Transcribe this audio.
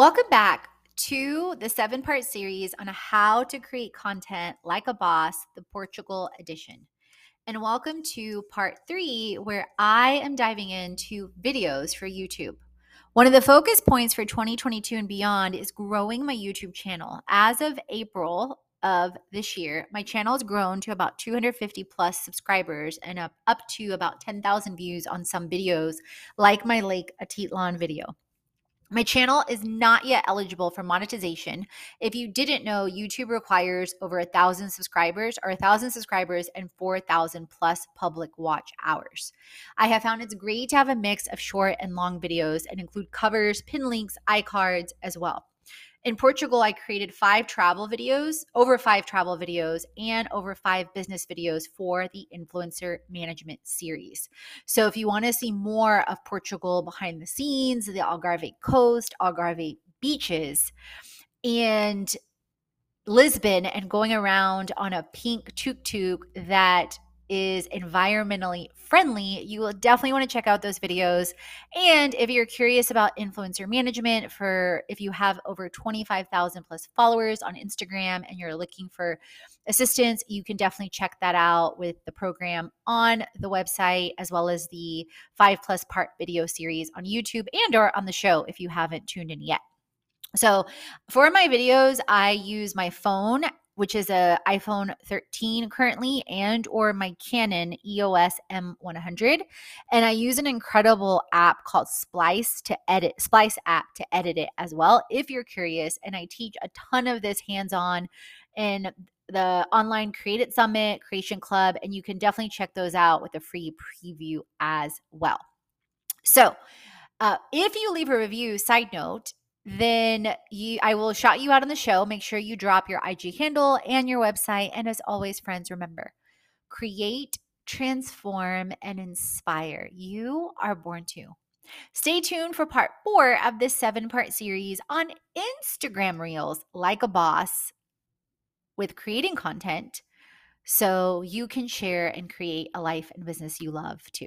Welcome back to the seven part series on how to create content like a boss, the Portugal edition. And welcome to part three, where I am diving into videos for YouTube. One of the focus points for 2022 and beyond is growing my YouTube channel. As of April of this year, my channel has grown to about 250 plus subscribers and up, up to about 10,000 views on some videos, like my Lake Atitlan video. My channel is not yet eligible for monetization. If you didn't know, YouTube requires over a thousand subscribers or a thousand subscribers and 4,000 plus public watch hours. I have found it's great to have a mix of short and long videos and include covers, pin links, iCards as well. In Portugal, I created five travel videos, over five travel videos, and over five business videos for the Influencer Management Series. So if you want to see more of Portugal behind the scenes, the Algarve coast, Algarve beaches, and Lisbon, and going around on a pink tuk tuk that is environmentally friendly, you will definitely want to check out those videos. And if you're curious about influencer management, for if you have over 25,000 plus followers on Instagram and you're looking for assistance, you can definitely check that out with the program on the website as well as the five plus part video series on YouTube and or on the show if you haven't tuned in yet. So, for my videos, I use my phone which is a iPhone 13 currently and or my Canon EOS M100 and I use an incredible app called Splice to edit Splice app to edit it as well if you're curious and I teach a ton of this hands-on in the online Create It Summit, Creation Club and you can definitely check those out with a free preview as well. So, uh, if you leave a review, side note, then you I will shout you out on the show. Make sure you drop your IG handle and your website. And as always, friends, remember create, transform, and inspire. You are born to. Stay tuned for part four of this seven part series on Instagram Reels like a boss with creating content so you can share and create a life and business you love too